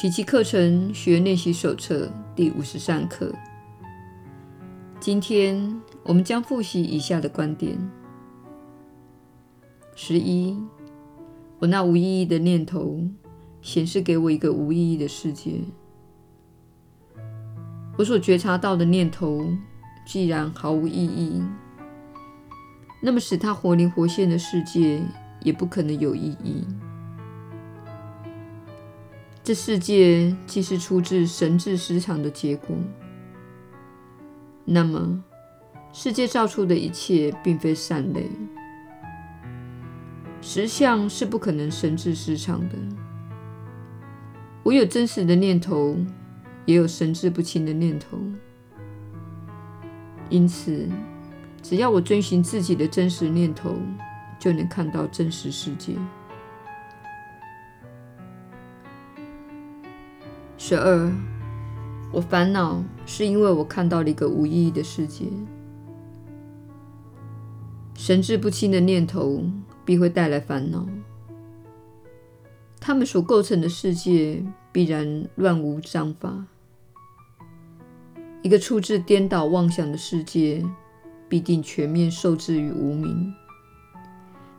奇迹课程学练习手册第五十三课。今天我们将复习以下的观点：十一，我那无意义的念头显示给我一个无意义的世界。我所觉察到的念头既然毫无意义，那么使它活灵活现的世界也不可能有意义。这世界既是出自神智失常的结果，那么世界造出的一切并非善类。实相是不可能神智失常的。我有真实的念头，也有神志不清的念头。因此，只要我遵循自己的真实念头，就能看到真实世界。十二，我烦恼是因为我看到了一个无意义的世界。神志不清的念头必会带来烦恼，他们所构成的世界必然乱无章法。一个出自颠倒妄想的世界，必定全面受制于无明，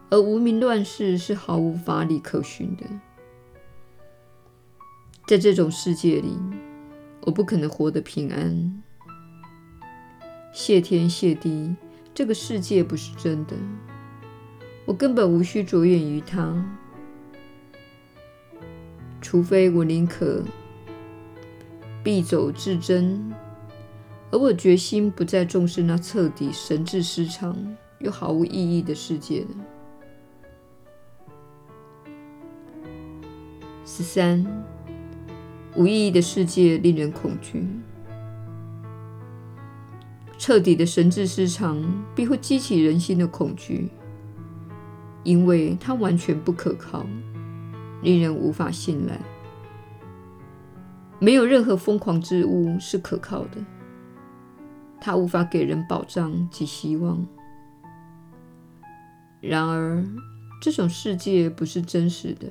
而无明乱世是毫无法理可循的。在这种世界里，我不可能活得平安。谢天谢地，这个世界不是真的，我根本无需着眼于它，除非我宁可避走至真，而我决心不再重视那彻底神智失常又毫无意义的世界了。十三。无意义的世界令人恐惧，彻底的神智失常必会激起人心的恐惧，因为它完全不可靠，令人无法信赖。没有任何疯狂之物是可靠的，它无法给人保障及希望。然而，这种世界不是真实的。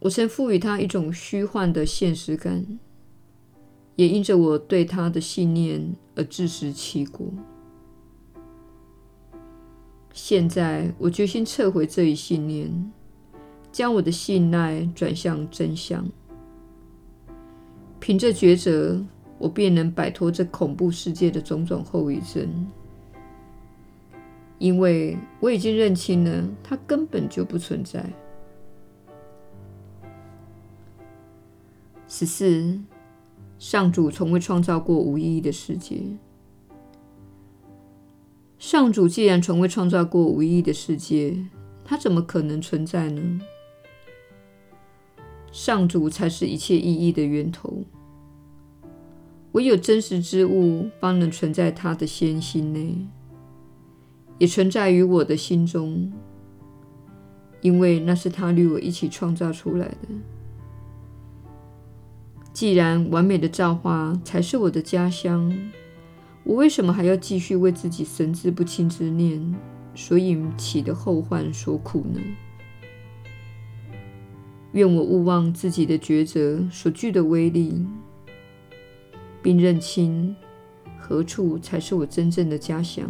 我曾赋予它一种虚幻的现实感，也因着我对它的信念而自食其果。现在，我决心撤回这一信念，将我的信赖转向真相。凭着抉择，我便能摆脱这恐怖世界的种种后遗症，因为我已经认清了它根本就不存在。十四，上主从未创造过无意义的世界。上主既然从未创造过无意义的世界，他怎么可能存在呢？上主才是一切意义的源头。唯有真实之物方能存在他的先心内，也存在于我的心中，因为那是他与我一起创造出来的。既然完美的造化才是我的家乡，我为什么还要继续为自己神志不清之念所引起的后患所苦呢？愿我勿忘自己的抉择所具的威力，并认清何处才是我真正的家乡。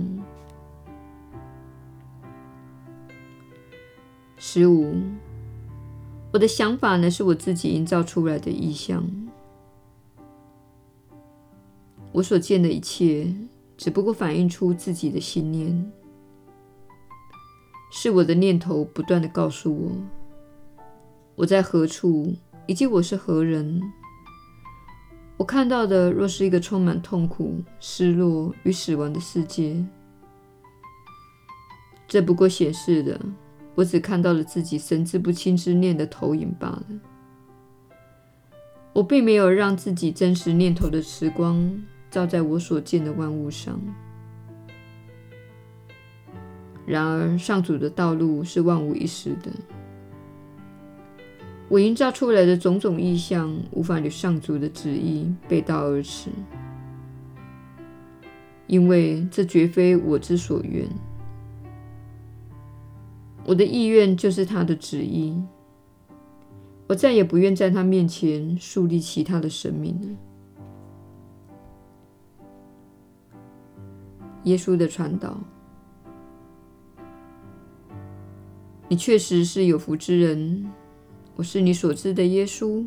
十五，我的想法呢，是我自己营造出来的意象。我所见的一切，只不过反映出自己的信念，是我的念头不断地告诉我，我在何处，以及我是何人。我看到的若是一个充满痛苦、失落与死亡的世界，这不过显示了我只看到了自己神志不清之念的投影罢了。我并没有让自己真实念头的时光。照在我所见的万物上。然而，上主的道路是万无一失的。我营造出来的种种意象，无法与上主的旨意背道而驰，因为这绝非我之所愿。我的意愿就是他的旨意。我再也不愿在他面前树立其他的神明了。耶稣的传导，你确实是有福之人。我是你所知的耶稣。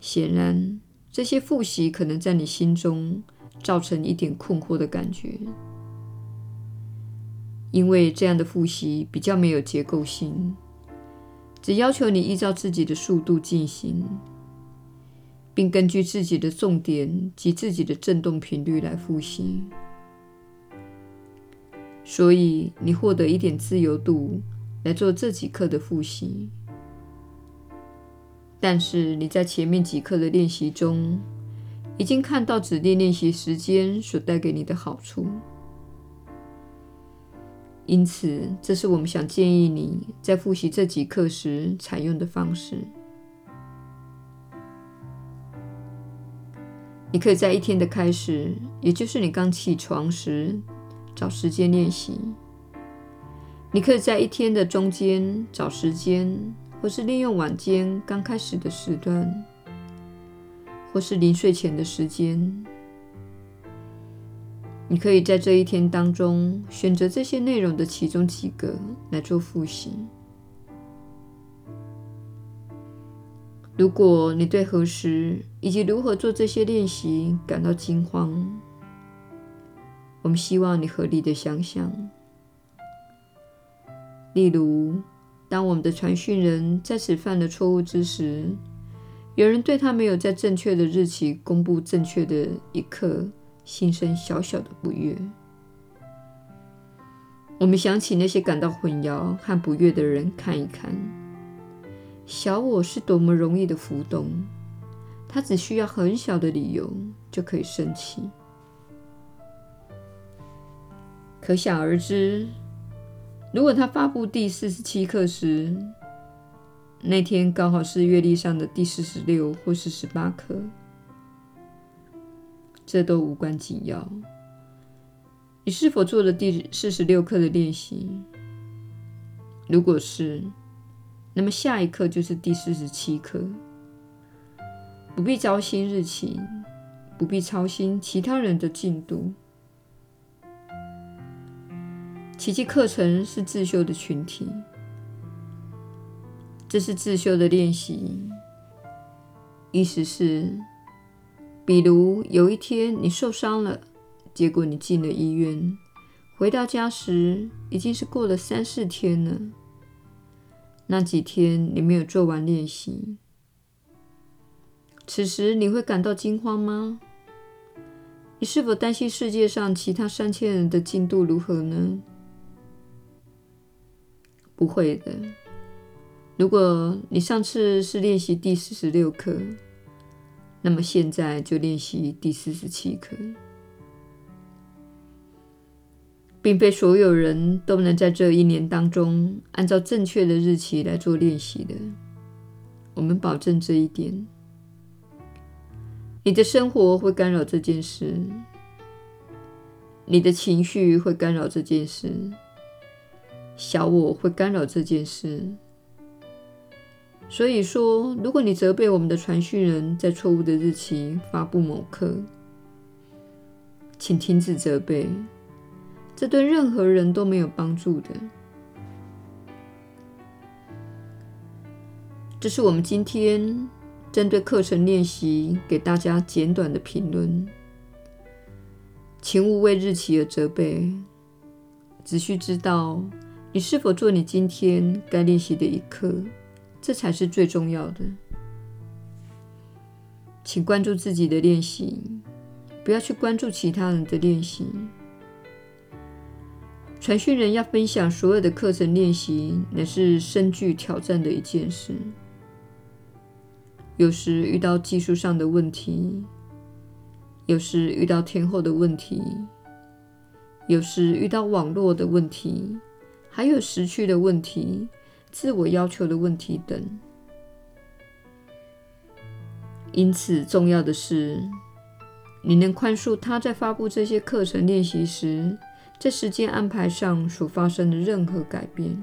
显然，这些复习可能在你心中造成一点困惑的感觉，因为这样的复习比较没有结构性。只要求你依照自己的速度进行，并根据自己的重点及自己的振动频率来复习，所以你获得一点自由度来做这几课的复习。但是你在前面几课的练习中，已经看到指定练习时间所带给你的好处。因此，这是我们想建议你在复习这几课时采用的方式。你可以在一天的开始，也就是你刚起床时，找时间练习；你可以在一天的中间找时间，或是利用晚间刚开始的时段，或是临睡前的时间。你可以在这一天当中选择这些内容的其中几个来做复习。如果你对何时以及如何做这些练习感到惊慌，我们希望你合理的想想。例如，当我们的传讯人在此犯了错误之时，有人对他没有在正确的日期公布正确的一刻，心生小小的不悦。我们想请那些感到混淆和不悦的人看一看，小我是多么容易的浮动，他只需要很小的理由就可以生气。可想而知，如果他发布第四十七课时，那天刚好是月历上的第四十六或是十八课。这都无关紧要。你是否做了第四十六课的练习？如果是，那么下一课就是第四十七课。不必操心日期，不必操心其他人的进度。奇迹课程是自修的群体，这是自修的练习，意思是。比如有一天你受伤了，结果你进了医院，回到家时已经是过了三四天了。那几天你没有做完练习，此时你会感到惊慌吗？你是否担心世界上其他三千人的进度如何呢？不会的。如果你上次是练习第四十六课。那么现在就练习第四十七课，并非所有人都能在这一年当中按照正确的日期来做练习的。我们保证这一点。你的生活会干扰这件事，你的情绪会干扰这件事，小我会干扰这件事。所以说，如果你责备我们的传讯人在错误的日期发布某课，请停止责备，这对任何人都没有帮助的。这是我们今天针对课程练习给大家简短的评论，请勿为日期而责备，只需知道你是否做你今天该练习的一课。这才是最重要的。请关注自己的练习，不要去关注其他人的练习。传讯人要分享所有的课程练习，乃是深具挑战的一件事。有时遇到技术上的问题，有时遇到天候的问题，有时遇到网络的问题，还有时区的问题。自我要求的问题等，因此重要的是，你能宽恕他在发布这些课程练习时，在时间安排上所发生的任何改变。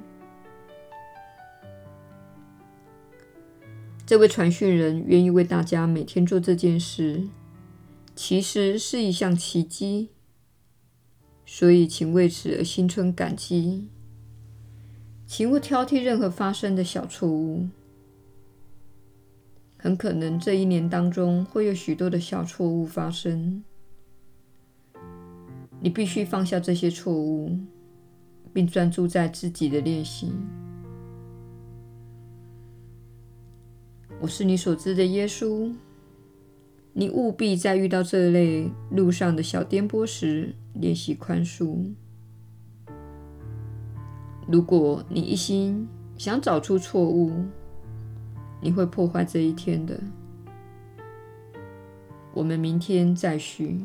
这位传讯人愿意为大家每天做这件事，其实是一项奇迹。所以，请为此而心存感激。请勿挑剔任何发生的小错误。很可能这一年当中会有许多的小错误发生，你必须放下这些错误，并专注在自己的练习。我是你所知的耶稣。你务必在遇到这类路上的小颠簸时练习宽恕。如果你一心想找出错误，你会破坏这一天的。我们明天再续。